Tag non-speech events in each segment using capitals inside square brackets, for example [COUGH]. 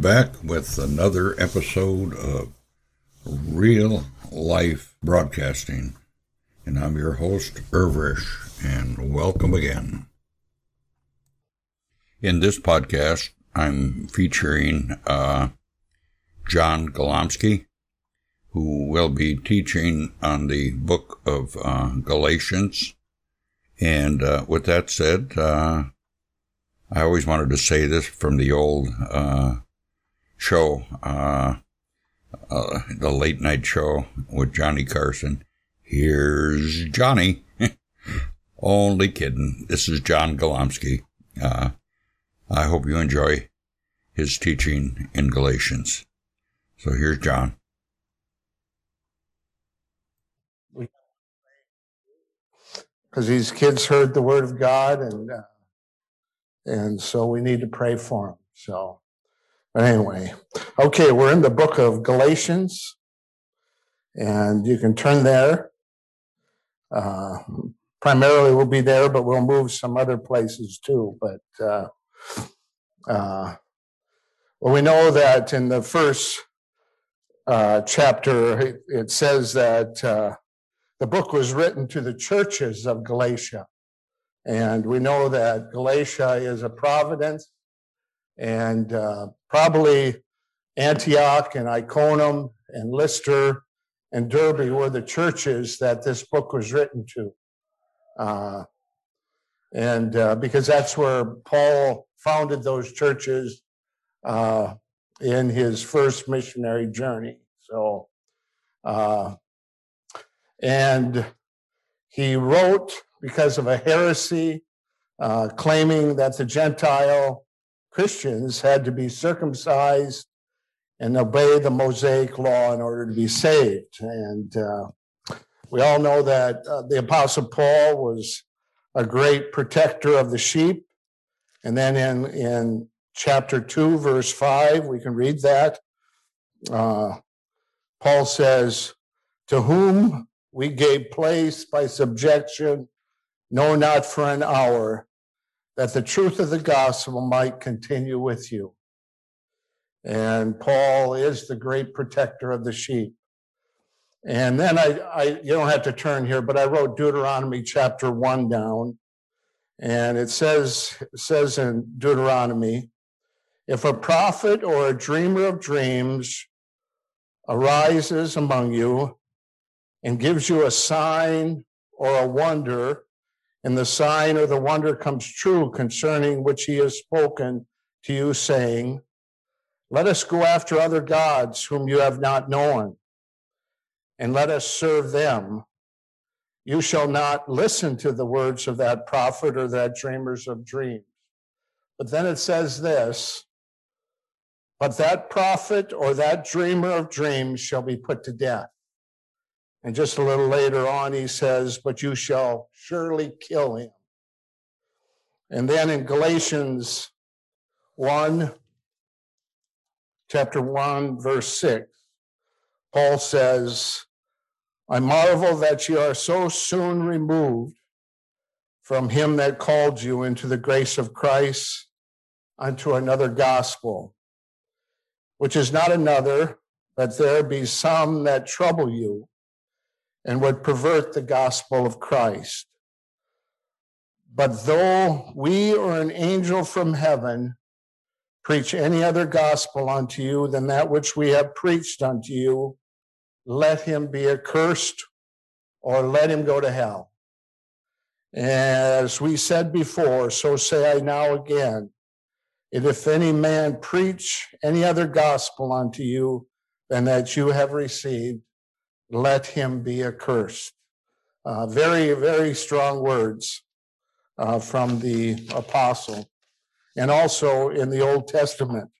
Back with another episode of Real Life Broadcasting, and I'm your host, Irvish, and welcome again. In this podcast, I'm featuring uh, John Golomsky, who will be teaching on the book of uh, Galatians. And uh, with that said, uh, I always wanted to say this from the old uh, show, uh, uh, the late night show with Johnny Carson. Here's Johnny. [LAUGHS] Only kidding. This is John Golomsky. Uh, I hope you enjoy his teaching in Galatians. So here's John. Because these kids heard the word of God and uh, and so we need to pray for them. So, anyway, okay, we're in the book of Galatians, and you can turn there. Uh, primarily, we'll be there, but we'll move some other places too. But uh, uh, well, we know that in the first uh, chapter, it says that uh, the book was written to the churches of Galatia. And we know that Galatia is a providence, and uh, probably Antioch and Iconium and Lystra and Derbe were the churches that this book was written to. Uh, and uh, because that's where Paul founded those churches uh, in his first missionary journey. So, uh, and he wrote because of a heresy uh, claiming that the Gentile Christians had to be circumcised and obey the Mosaic law in order to be saved. And uh, we all know that uh, the Apostle Paul was a great protector of the sheep. And then in, in chapter 2, verse 5, we can read that. Uh, Paul says, To whom we gave place by subjection no, not for an hour, that the truth of the gospel might continue with you. And Paul is the great protector of the sheep. And then I, I you don't have to turn here, but I wrote Deuteronomy chapter one down. And it says, says in Deuteronomy, if a prophet or a dreamer of dreams arises among you and gives you a sign or a wonder, and the sign or the wonder comes true concerning which he has spoken to you, saying, Let us go after other gods whom you have not known, and let us serve them. You shall not listen to the words of that prophet or that dreamers of dreams. But then it says this But that prophet or that dreamer of dreams shall be put to death. And just a little later on, he says, But you shall surely kill him. And then in Galatians 1, chapter 1, verse 6, Paul says, I marvel that you are so soon removed from him that called you into the grace of Christ unto another gospel, which is not another, but there be some that trouble you and would pervert the gospel of Christ. But though we or an angel from heaven preach any other gospel unto you than that which we have preached unto you, let him be accursed or let him go to hell. As we said before, so say I now again. if any man preach any other gospel unto you than that you have received, let him be accursed. Uh, very, very strong words uh, from the apostle and also in the Old Testament.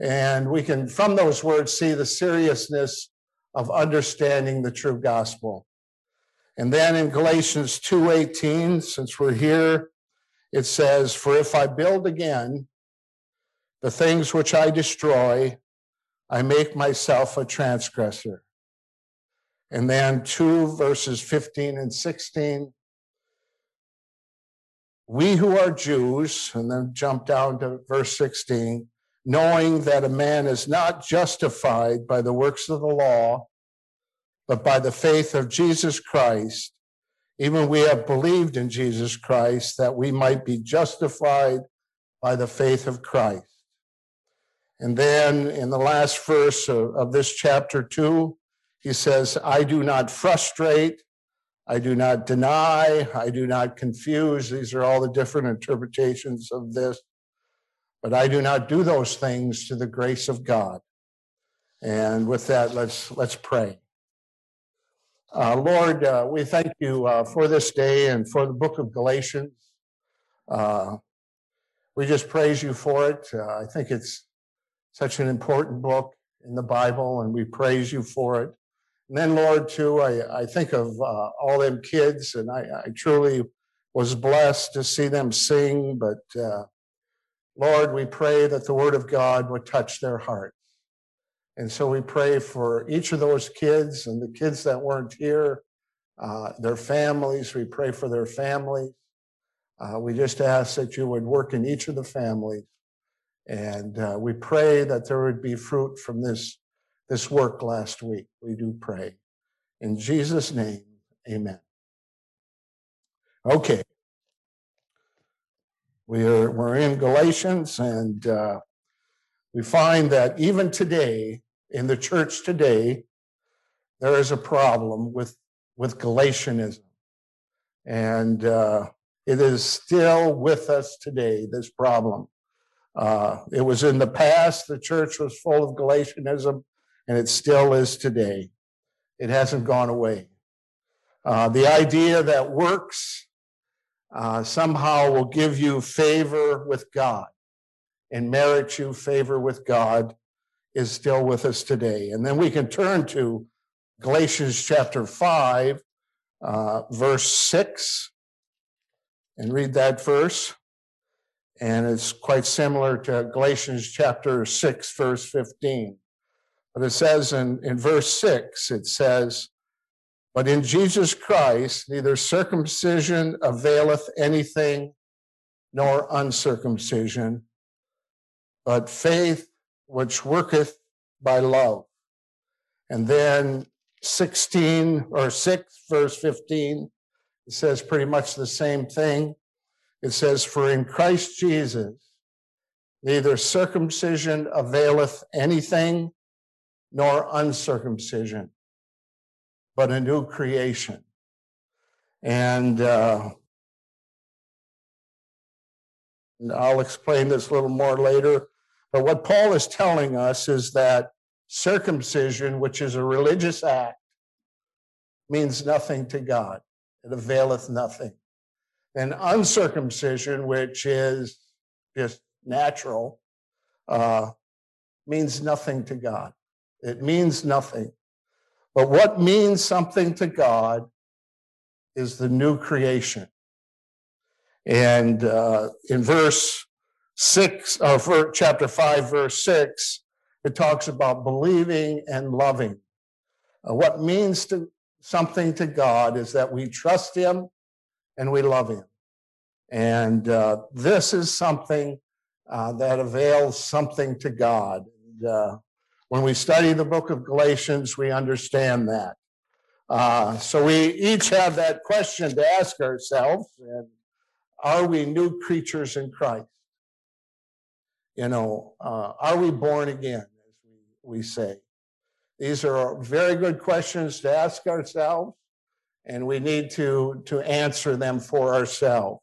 And we can, from those words, see the seriousness of understanding the true gospel. And then in Galatians 2:18, since we're here, it says, "For if I build again the things which I destroy, I make myself a transgressor." And then 2 verses 15 and 16. We who are Jews, and then jump down to verse 16, knowing that a man is not justified by the works of the law, but by the faith of Jesus Christ. Even we have believed in Jesus Christ that we might be justified by the faith of Christ. And then in the last verse of, of this chapter two, he says, I do not frustrate, I do not deny, I do not confuse. These are all the different interpretations of this. But I do not do those things to the grace of God. And with that, let's let's pray. Uh, Lord, uh, we thank you uh, for this day and for the book of Galatians. Uh, we just praise you for it. Uh, I think it's such an important book in the Bible, and we praise you for it. And then, Lord, too, I, I think of uh, all them kids, and I, I, truly was blessed to see them sing. But Lord, we pray that the Word of God would touch their hearts. And so we pray for each of those kids and the kids that weren't here, uh, their families. We pray for their families. Uh, we just ask that you would work in each of the families. And uh, we pray that there would be fruit from this, this work last week. We do pray. In Jesus' name, amen. Okay. We are, we're in Galatians, and uh, we find that even today, in the church today, there is a problem with, with Galatianism. And uh, it is still with us today, this problem. Uh, it was in the past, the church was full of Galatianism, and it still is today. It hasn't gone away. Uh, the idea that works uh, somehow will give you favor with God and merit you favor with God is still with us today. And then we can turn to Galatians chapter 5, uh, verse 6, and read that verse. And it's quite similar to Galatians chapter 6, verse 15. But it says in, in verse 6, it says, But in Jesus Christ, neither circumcision availeth anything, nor uncircumcision, but faith which worketh by love. And then 16 or 6, verse 15, it says pretty much the same thing. It says, For in Christ Jesus, neither circumcision availeth anything, nor uncircumcision, but a new creation. And uh, I'll explain this a little more later. But what Paul is telling us is that circumcision, which is a religious act, means nothing to God. It availeth nothing. And uncircumcision, which is just natural, uh, means nothing to God. It means nothing. But what means something to God is the new creation. And uh, in verse 6 or for chapter 5 verse 6 it talks about believing and loving uh, what means to something to god is that we trust him and we love him and uh, this is something uh, that avails something to god and, uh, when we study the book of galatians we understand that uh, so we each have that question to ask ourselves and are we new creatures in christ you know, uh, are we born again, as we, we say? These are very good questions to ask ourselves, and we need to, to answer them for ourselves.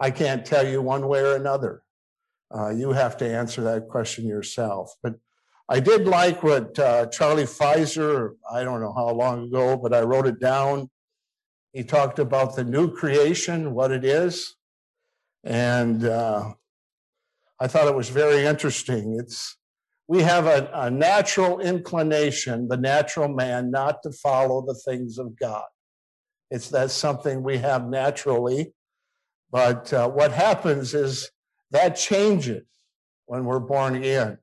I can't tell you one way or another. Uh, you have to answer that question yourself. But I did like what uh, Charlie Pfizer, I don't know how long ago, but I wrote it down. He talked about the new creation, what it is. And uh, I thought it was very interesting. It's we have a, a, natural inclination, the natural man, not to follow the things of God. It's that's something we have naturally. But uh, what happens is that changes when we're born again.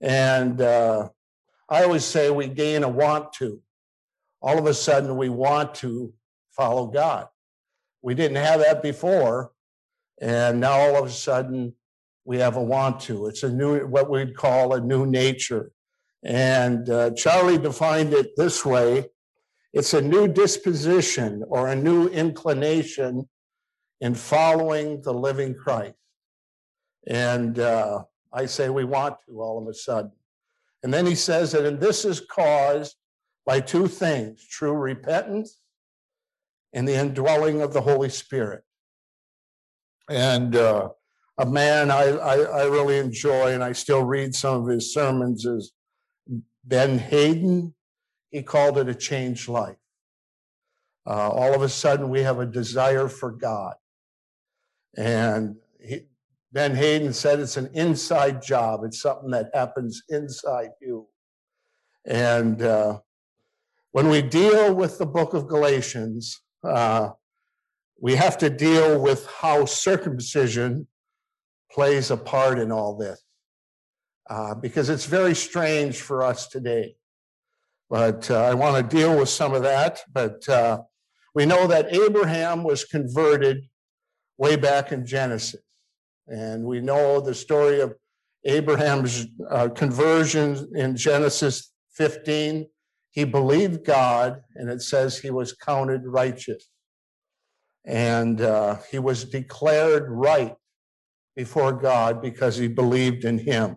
And uh, I always say we gain a want to. All of a sudden, we want to follow God. We didn't have that before. And now all of a sudden, we have a want to. It's a new, what we'd call a new nature. And uh, Charlie defined it this way it's a new disposition or a new inclination in following the living Christ. And uh, I say we want to all of a sudden. And then he says that, and this is caused by two things true repentance and the indwelling of the Holy Spirit. And uh, a man I, I, I, really enjoy, and I still read some of his sermons, is Ben Haden. He called it a changed life. Uh, all of a sudden, we have a desire for God. And he, Ben Haden said it's an inside job, it's something that happens inside you. And uh, when we deal with the book of Galatians, uh, we have to deal with how circumcision plays a part in all this. Uh, because it's very strange for us today. But uh, I want to deal with some of that. But uh, we know that Abraham was converted way back in Genesis. And we know the story of Abraham's uh, conversion in Genesis 15. He believed God, and it says he was counted righteous. And uh, he was declared right before God because he believed in him.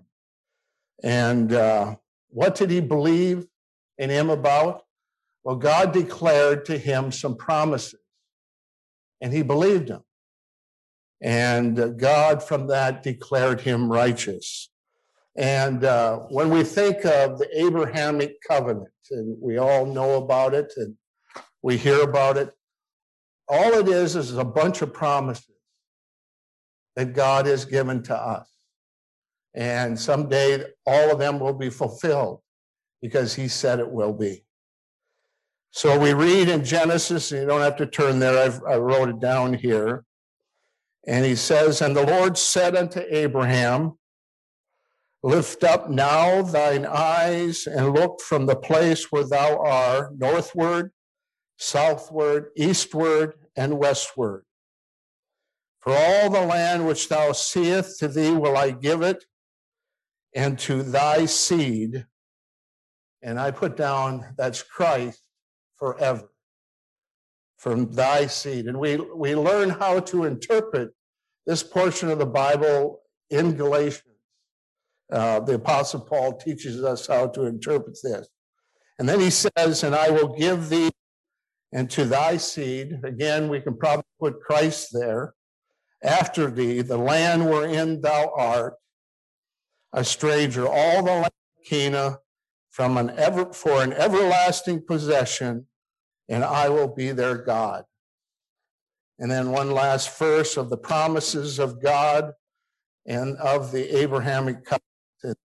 And uh, what did he believe in him about? Well, God declared to him some promises, and he believed them. And God, from that, declared him righteous. And uh, when we think of the Abrahamic covenant, and we all know about it and we hear about it, all it is is a bunch of promises that God has given to us. And someday all of them will be fulfilled because he said it will be. So we read in Genesis, and you don't have to turn there, I've, I wrote it down here. And he says, And the Lord said unto Abraham, Lift up now thine eyes and look from the place where thou art, northward, southward, eastward, and westward. For all the land which thou seest, to thee will I give it, and to thy seed. And I put down that's Christ forever from thy seed. And we, we learn how to interpret this portion of the Bible in Galatians. Uh, the Apostle Paul teaches us how to interpret this. And then he says, And I will give thee and to thy seed. Again, we can probably put Christ there. After thee, the land wherein thou art, a stranger, all the land of Canaan, from an ever for an everlasting possession, and I will be their God. And then one last verse of the promises of God and of the Abrahamic covenant.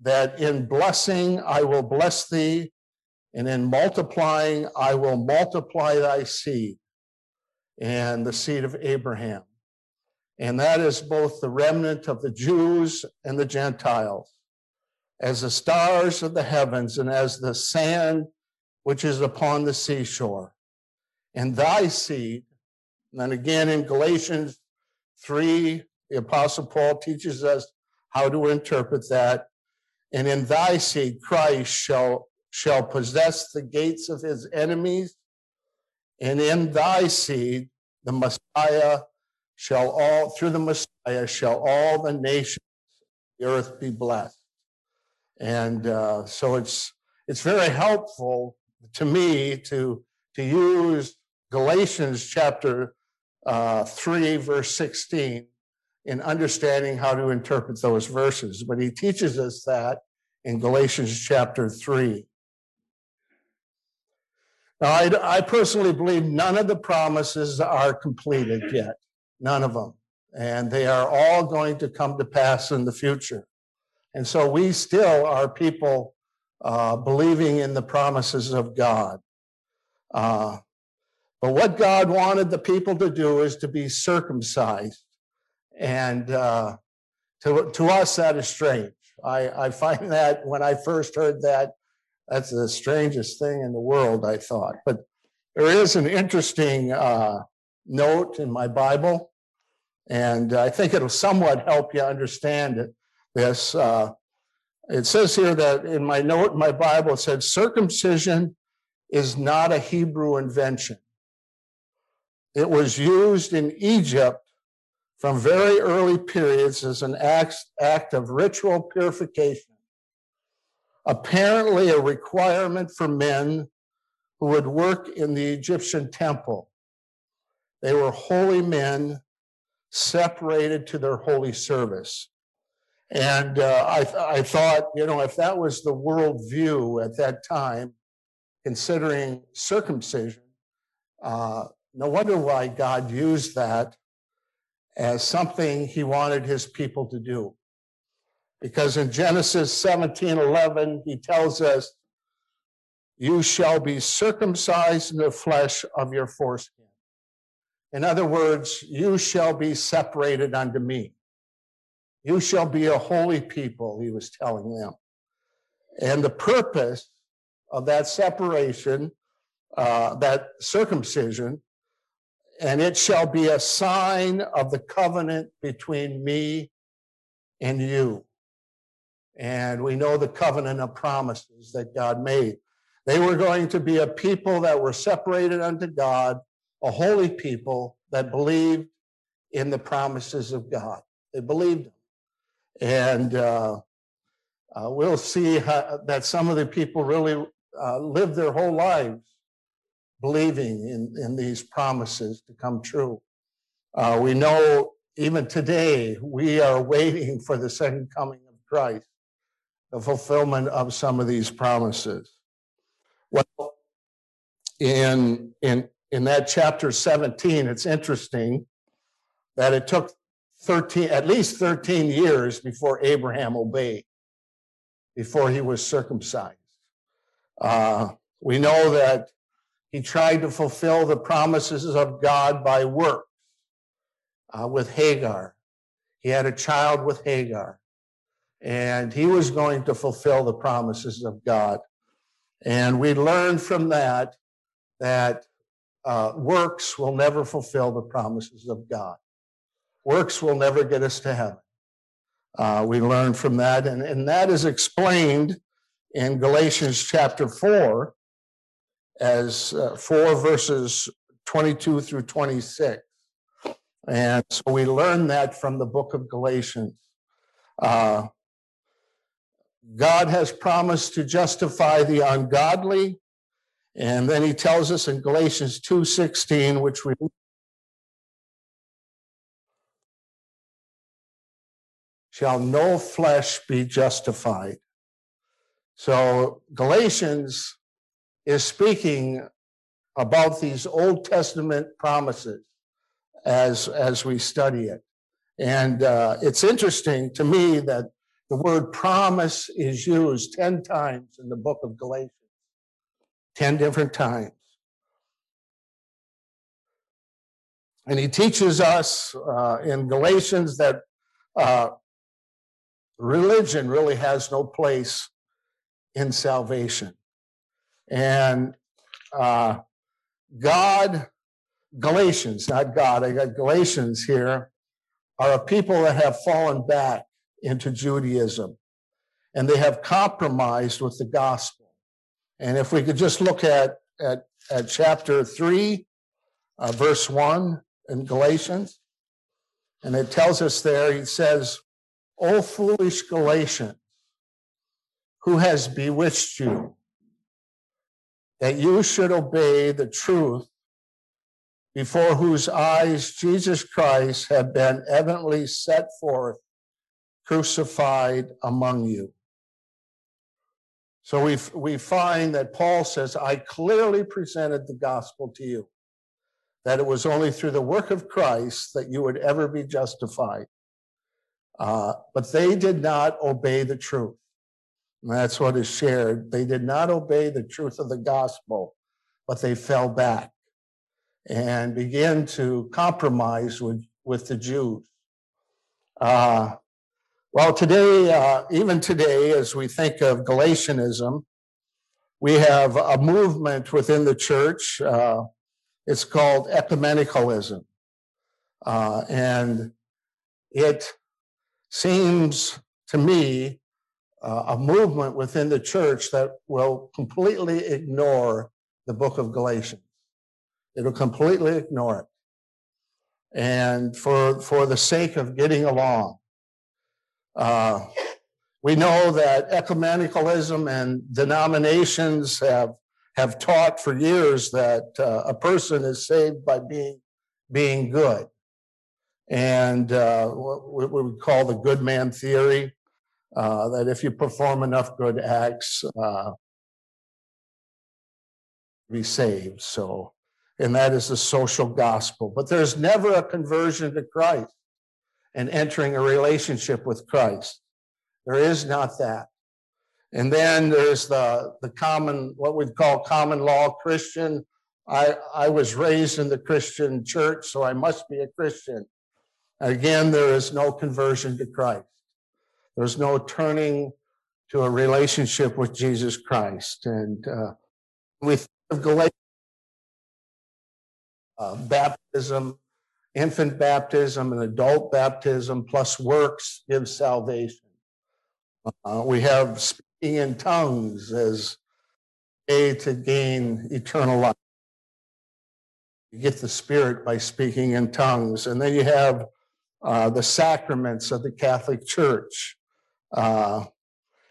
That in blessing I will bless thee, and in multiplying I will multiply thy seed, and the seed of Abraham. And that is both the remnant of the Jews and the Gentiles as the stars of the heavens and as the sand which is upon the seashore. And thy seed, and then again in Galatians 3, the Apostle Paul teaches us how to interpret that. And in thy seed, Christ shall, shall possess the gates of his enemies. And in thy seed, the Messiah shall all, through the Messiah, shall all the nations of the earth be blessed. And uh, so it's it's very helpful to me to to use Galatians chapter uh, three, verse sixteen, in understanding how to interpret those verses. But he teaches us that in Galatians chapter three. Now, I, I personally believe none of the promises are completed yet, none of them, and they are all going to come to pass in the future. And so we still are people uh, believing in the promises of God. Uh, but what God wanted the people to do is to be circumcised. And uh, to, to us, that is strange. I, I find [LAUGHS] that when I first heard that, that's the strangest thing in the world, I thought. But there is an interesting uh, note in my Bible And I think it'll somewhat help you understand it, this. Uh, it says here that in my note my Bible, said circumcision is not a Hebrew invention. It was used in Egypt from very early periods as an act, act of ritual purification, apparently a requirement for men who would work in the Egyptian temple. They were holy men separated to their holy service. And uh, I, I thought, you know, if that was the worldview at that time, considering circumcision, uh, no wonder why God used that as something he wanted his people to do. Because in Genesis 17 11, he tells us, You shall be circumcised in the flesh of your foreskin. In other words, you shall be separated unto me. You shall be a holy people, he was telling them. And the purpose of that separation, uh, that circumcision, and it shall be a sign of the covenant between me and you. And we know the covenant of promises that God made. They were going to be a people that were separated unto God, a holy people that believed in the promises of God. They believed. And uh, uh, we'll see how, that some of the people really uh, lived their whole lives believing in, in these promises to come true. Uh, we know even today we are waiting for the second coming of Christ, the fulfillment of some of these promises. Well, in, in, in that chapter 17, it's interesting that it took 13, at least 13 years before Abraham obeyed, before he was circumcised. Uh, we know that he tried to fulfill the promises of God by works uh, with Hagar. He had a child with Hagar, and he was going to fulfill the promises of God. And we learned from that that uh, works will never fulfill the promises of God. Works will never get us to heaven. Uh, we learn from that, and, and that is explained in Galatians chapter 4, as uh, 4 verses 22 through 26. And so we learn that from the book of Galatians. Uh, God has promised to justify the ungodly. And then he tells us in Galatians 2:16, which we shall no flesh be justified. So Galatians is speaking about these Old Testament promises as, as we study it. And uh, it's interesting to me that the word promise is used 10 times in the book of Galatians, 10 different times. And he teaches us uh, in Galatians that uh, religion really has no place in salvation. And uh, God, Galatians, not God, I got Galatians here, are a people that have fallen back into Judaism and they have compromised with the gospel. And if we could just look at, at, at chapter 3, uh, verse 1 in Galatians, and it tells us there, he says, O foolish Galatians, who has bewitched you? that you should obey the truth before whose eyes Jesus Christ had been evidently set forth, crucified among you. So we, we find that Paul says, I clearly presented the gospel to you, that it was only through the work of Christ that you would ever be justified. Uh, but they did not obey the truth. And that's what is shared. They did not obey the truth of the gospel, but they fell back and began to compromise with, with the Jews. Uh, well, today, uh, even today, as we think of Galatianism, we have a movement within the church. Uh, it's called ecumenicalism. Uh, and it seems to me uh, a movement within the church that will completely ignore the book of Galatians. It'll completely ignore it. And for, for the sake of getting along, uh, we know that ecumenicalism and denominations have, have taught for years that uh, a person is saved by being, being good. And uh, what we call the good man theory, uh, that if you perform enough good acts, uh, be saved. So, and that is the social gospel. But there's never a conversion to Christ and entering a relationship with Christ. There is not that. And then there's the, the common, what we'd call common law Christian. I, I was raised in the Christian church, so I must be a Christian. Again, there is no conversion to Christ. There's no turning to a relationship with Jesus Christ. And uh, we think of Galatians, uh, baptism, infant baptism, and adult baptism, plus works gives salvation. Uh, we have speaking in tongues as a to gain eternal life. You get the Spirit by speaking in tongues. And then you have uh, the sacraments of the Catholic Church. Uh,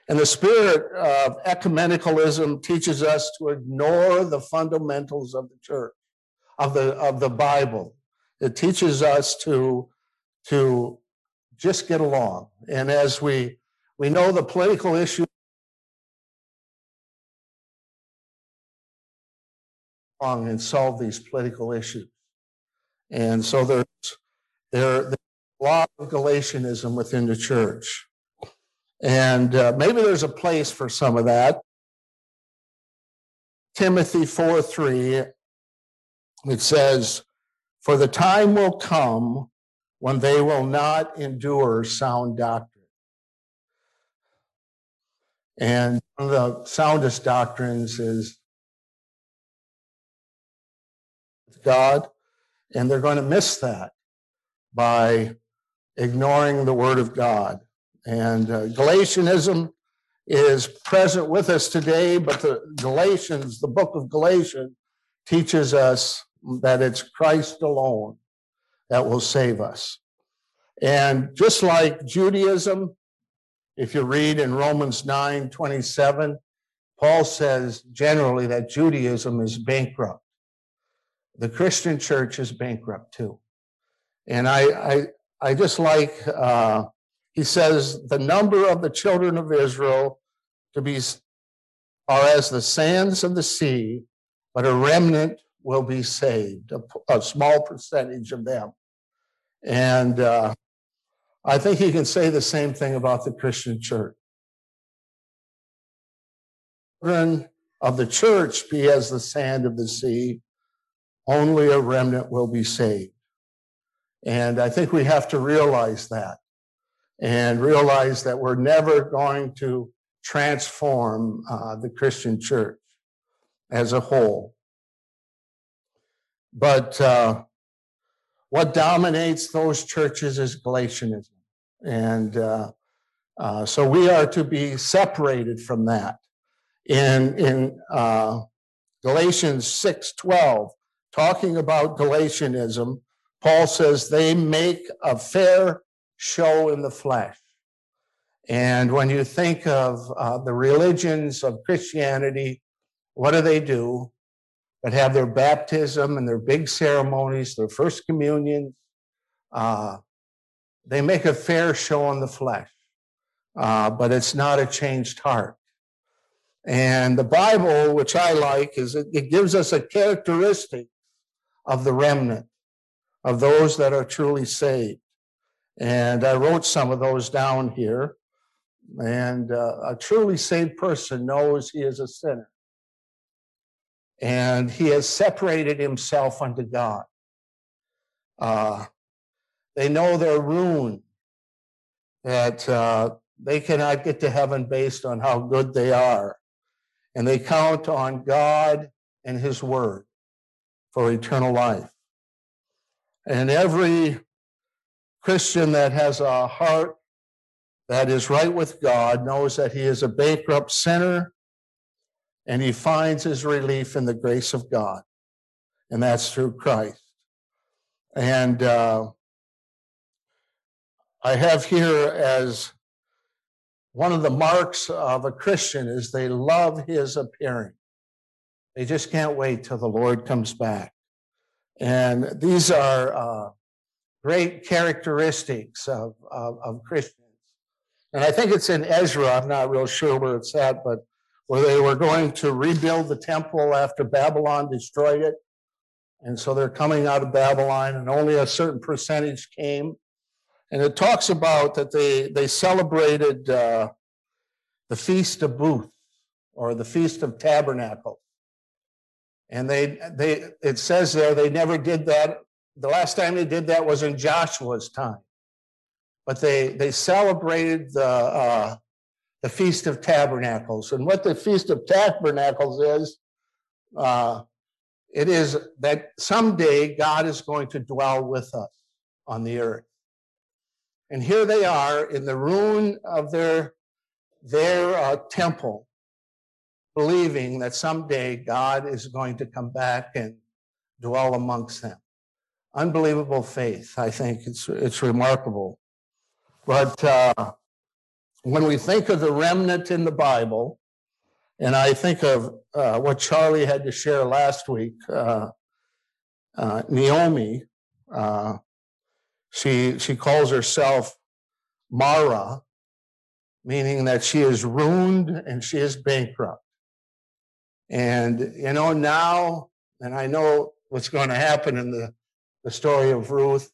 and the spirit of ecumenicalism teaches us to ignore the fundamentals of the church, of the, of the Bible. It teaches us to, to just get along. And as we, we know the political issue and solve these political issues. And so there's there, there's lot of Galatianism within the church. And uh, maybe there's a place for some of that. Timothy 4 3, it says, For the time will come when they will not endure sound doctrine. And one of the soundest doctrines is God, and they're going to miss that by ignoring the word of God. And uh, Galatianism is present with us today, but the Galatians, the book of Galatians, teaches us that it's Christ alone that will save us. And just like Judaism, if you read in Romans 9 27, Paul says generally that Judaism is bankrupt. The Christian church is bankrupt too. And I, I, I just like uh, he says the number of the children of Israel to be are as the sands of the sea, but a remnant will be saved, a, a small percentage of them. And uh, I think he can say the same thing about the Christian church. Children of the church be as the sand of the sea, only a remnant will be saved. And I think we have to realize that and realize that we're never going to transform uh, the Christian church as a whole. But uh, what dominates those churches is Galatianism. And uh, uh so we are to be separated from that. In, in uh, Galatians 6:12, talking about Galatianism, Paul says they make a fair show in the flesh. And when you think of uh, the religions of Christianity, what do they do? But have their baptism and their big ceremonies, their first communion. Uh, they make a fair show in the flesh, uh, but it's not a changed heart. And the Bible, which I like, is it, it gives us a characteristic of the remnant, of those that are truly saved. And I wrote some of those down here. And uh, a truly saved person knows he is a sinner. And he has separated himself unto God. Uh, they know they're ruined, that uh, they cannot get to heaven based on how good they are. And they count on God and his word for eternal life. And every Christian that has a heart that is right with God knows that he is a bankrupt sinner and he finds his relief in the grace of God. And that's through Christ. And uh, I have here as one of the marks of a Christian is they love his appearing. They just can't wait till the Lord comes back. And these are uh, great characteristics of, of, of, Christians. And I think it's in Ezra, I'm not real sure where it's at, but where they were going to rebuild the temple after Babylon destroyed it. And so they're coming out of Babylon, and only a certain percentage came. And it talks about that they, they celebrated uh, the Feast of Booths or the Feast of Tabernacles. And they, they, it says there they never did that. The last time they did that was in Joshua's time. But they, they celebrated the, uh, the Feast of Tabernacles. And what the Feast of Tabernacles is, uh, it is that someday God is going to dwell with us on the earth. And here they are in the ruin of their, their uh, temple, believing that someday God is going to come back and dwell amongst them. Unbelievable faith. I think it's, it's remarkable. But uh, when we think of the remnant in the Bible, and I think of uh, what Charlie had to share last week, uh, uh Naomi, uh, she, she calls herself Mara, meaning that she is ruined and she is bankrupt. And, you know, now, and I know what's going to happen in the, the story of Ruth,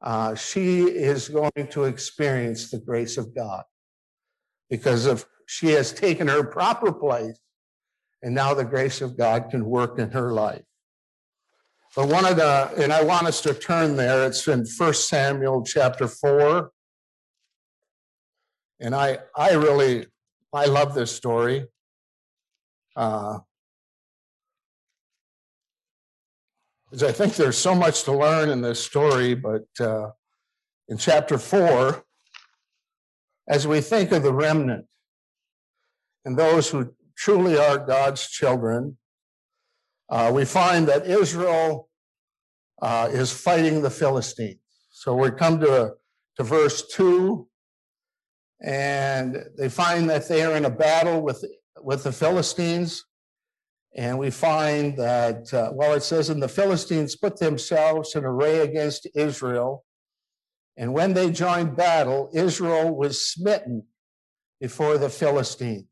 uh, she is going to experience the grace of God because of she has taken her proper place, and now the grace of God can work in her life. But one of the, and I want us to turn there, it's in First Samuel chapter 4. And I, I really, I love this story. Uh, because I think there's so much to learn in this story, but uh, in chapter 4, as we think of the remnant and those who truly are God's children, uh, we find that Israel uh, is fighting the Philistines. So we come to, to verse 2, and they find that they are in a battle with, with the Philistines. And we find that, uh, well, it says, and the Philistines put themselves in array against Israel. And when they joined battle, Israel was smitten before the Philistines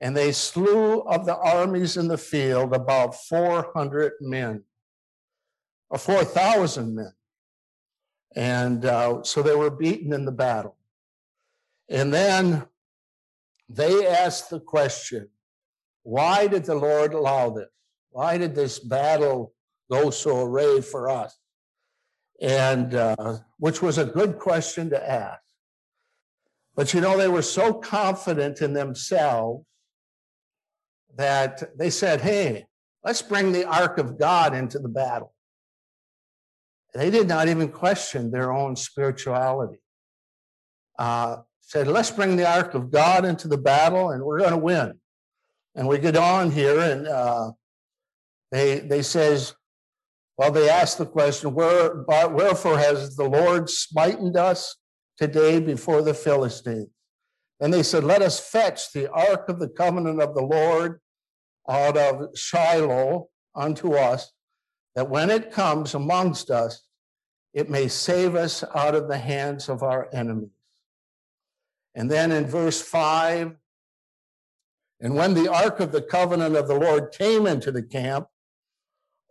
and they slew of the armies in the field about 400 men, or 4,000 men. And uh, so they were beaten in the battle. And then they asked the question why did the Lord allow this? Why did this battle go so array for us? And uh, which was a good question to ask. But you know, they were so confident in themselves that they said, hey, let's bring the ark of God into the battle. They did not even question their own spirituality. Uh, said, let's bring the ark of God into the battle and we're going to win. And we get on here and uh, they, they says, well, they ask the question, Where, wherefore has the Lord smitten us today before the Philistines? And they said, Let us fetch the ark of the covenant of the Lord out of Shiloh unto us, that when it comes amongst us, it may save us out of the hands of our enemies. And then in verse 5, and when the ark of the covenant of the Lord came into the camp,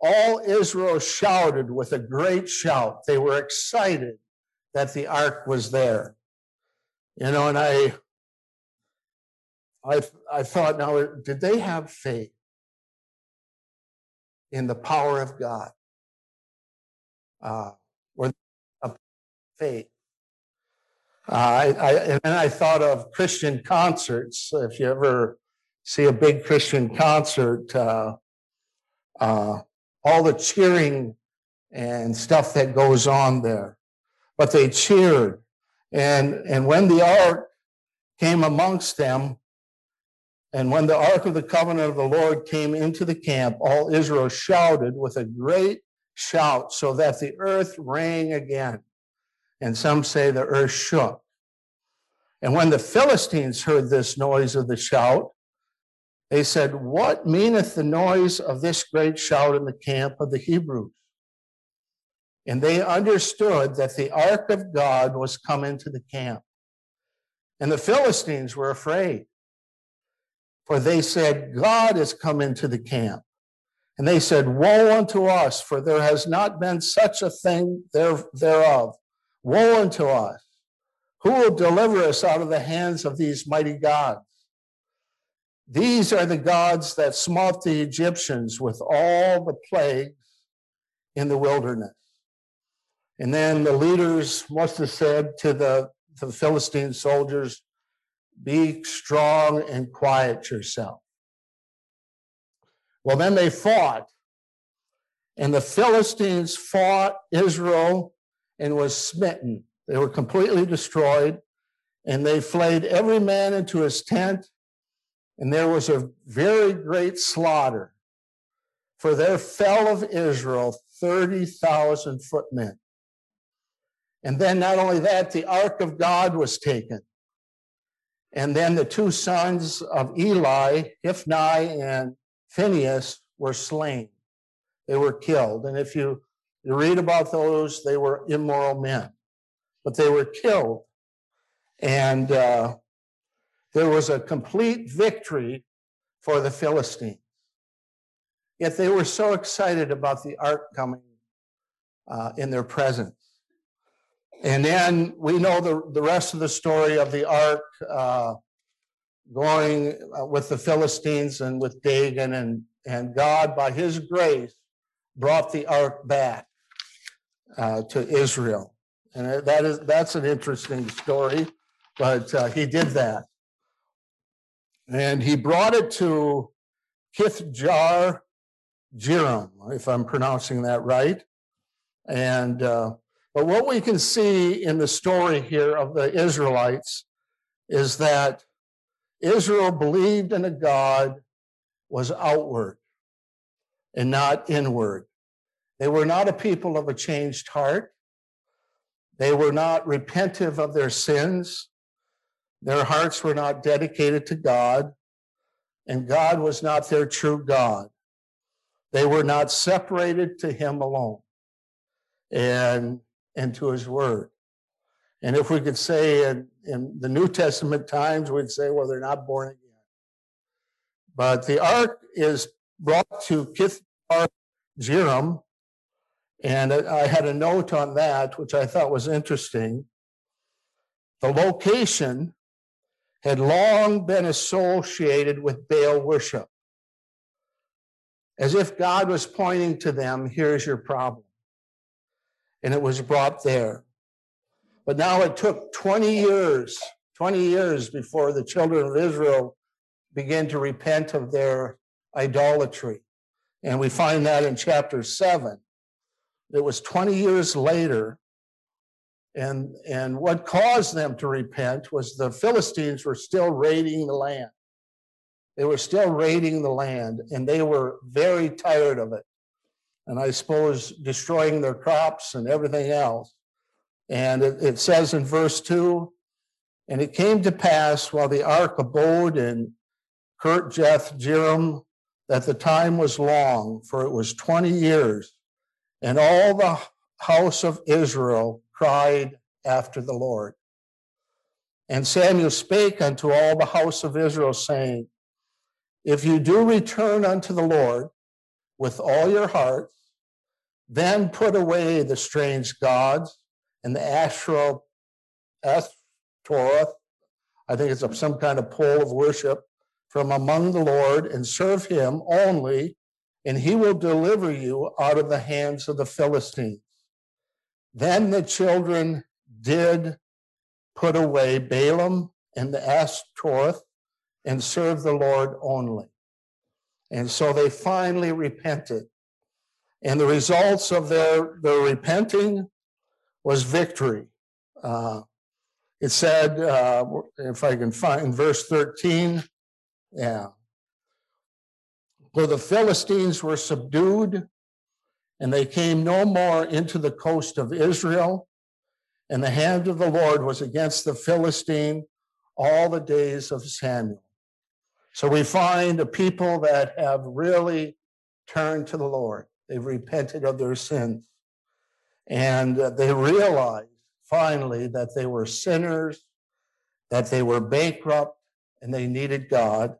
all Israel shouted with a great shout. They were excited that the ark was there. You know, and I I, I thought, now, did they have faith in the power of God? Uh, or faith? Uh, I, I, and then I thought of Christian concerts. If you ever see a big Christian concert, uh, uh, all the cheering and stuff that goes on there. but they cheered. And, and when the ark came amongst them, and when the ark of the covenant of the Lord came into the camp, all Israel shouted with a great shout, so that the earth rang again. And some say the earth shook. And when the Philistines heard this noise of the shout, they said, What meaneth the noise of this great shout in the camp of the Hebrews? And they understood that the ark of God was come into the camp. And the Philistines were afraid, for they said, God has come into the camp. And they said, Woe unto us, for there has not been such a thing there, thereof. Woe unto us. Who will deliver us out of the hands of these mighty gods? These are the gods that smote the Egyptians with all the plagues in the wilderness. And then the leaders must have said to the, the Philistine soldiers, Be strong and quiet yourself. Well, then they fought, and the Philistines fought Israel and was smitten. They were completely destroyed, and they flayed every man into his tent and there was a very great slaughter. For there fell of Israel 30,000 footmen. And then not only that, the ark of God was taken. And then the two sons of Eli, Hophni and Phinehas, were slain. They were killed. And if you, you read about those, they were immoral men, but they were killed. And uh, there was a complete victory for the Philistines. Yet they were so excited about the ark coming uh, in their presence. And then we know the, the rest of the story of the ark uh, going uh, with the Philistines and with Dagon, and, and God, by his grace, brought the ark back uh, to Israel. And that is, that's an interesting story, but uh, he did that. And he brought it to Kirjath Jearim, if I'm pronouncing that right. And uh, but what we can see in the story here of the Israelites is that Israel believed in a God was outward and not inward. They were not a people of a changed heart. They were not repentive of their sins. Their hearts were not dedicated to God, and God was not their true God. They were not separated to Him alone and, and to His Word. And if we could say in, in the New Testament times, we'd say, well, they're not born again. But the ark is brought to Kirjath Jearim, and I had a note on that, which I thought was interesting. The location had long been associated with Baal worship, as if God was pointing to them, here's your problem. And it was brought there. But now it took 20 years, 20 years before the children of Israel began to repent of their idolatry. And we find that in chapter 7. It was 20 years later and, and what caused them to repent was the Philistines were still raiding the land. They were still raiding the land, and they were very tired of it. And I suppose destroying their crops and everything else. And it, it says in verse 2 And it came to pass while the ark abode in Kirjath Jearim that the time was long, for it was 20 years, and all the house of Israel cried after the Lord. And Samuel spake unto all the house of Israel, saying, If you do return unto the Lord with all your hearts, then put away the strange gods and the Asherah, Ashtoreth, I think it's some kind of pole of worship, from among the Lord, and serve him only, and he will deliver you out of the hands of the Philistines. Then the children did put away Baalim and the Ashtoreth and serve the Lord only. And so they finally repented. And the results of their, their repenting was victory. Uh, it said, uh, if I can find verse 13, yeah. For the Philistines were subdued, and they came no more into the coast of Israel, and the hand of the Lord was against the Philistine all the days of Samuel. So we find a people that have really turned to the Lord. They've repented of their sins. And uh, they realized finally that they were sinners, that they were bankrupt, and they needed God.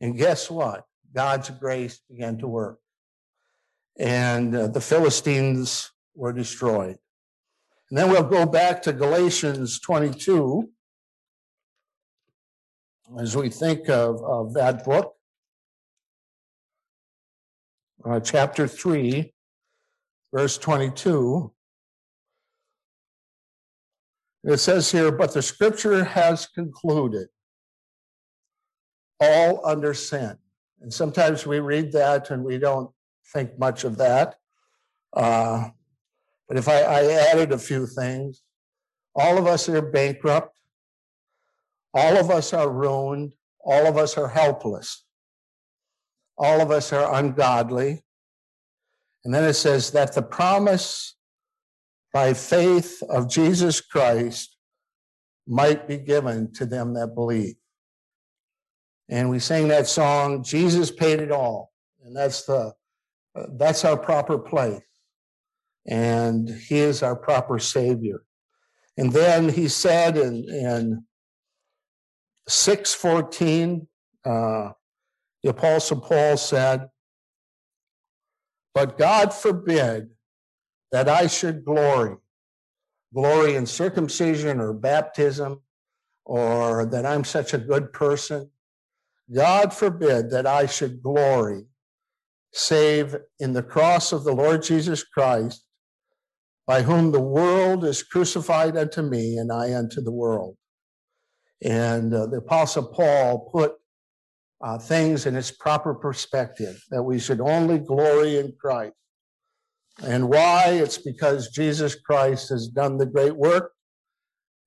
And guess what? God's grace began to work. And uh, the Philistines were destroyed. And then we'll go back to Galatians 22 as we think of, of that book. Uh, chapter 3, verse 22. It says here, but the scripture has concluded all under sin. And sometimes we read that and we don't think much of that. Uh, but if I, I added a few things, all of us are bankrupt. All of us are ruined. All of us are helpless. All of us are ungodly. And then it says that the promise by faith of Jesus Christ might be given to them that believe. And we sang that song, Jesus paid it all. And that's the that's our proper place. And he is our proper savior. And then he said in, in 614, uh, the Apostle Paul said, But God forbid that I should glory, glory in circumcision or baptism, or that I'm such a good person. God forbid that I should glory save in the cross of the Lord Jesus Christ, by whom the world is crucified unto me and I unto the world. And uh, the Apostle Paul put uh, things in its proper perspective that we should only glory in Christ. And why? It's because Jesus Christ has done the great work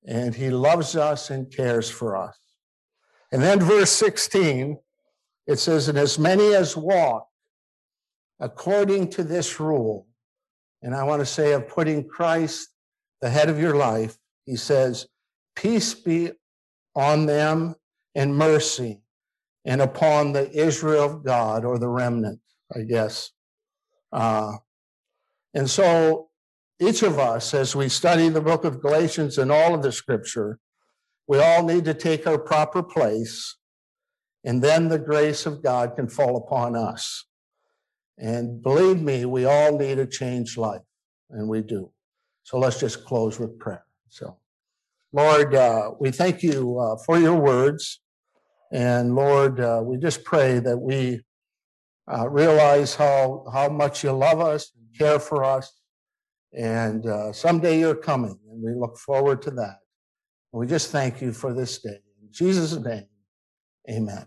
and he loves us and cares for us. And then verse 16, it says, And as many as walk according to this rule, and I want to say of putting Christ the head of your life, he says, Peace be on them and mercy and upon the Israel of God or the remnant, I guess. Uh, and so each of us, as we study the book of Galatians and all of the scripture, we all need to take our proper place, and then the grace of God can fall upon us. And believe me, we all need a changed life, and we do. So let's just close with prayer. So, Lord, uh, we thank you uh, for your words. And Lord, uh, we just pray that we uh, realize how, how much you love us and care for us. And uh, someday you're coming, and we look forward to that. We just thank you for this day. In Jesus' name, amen.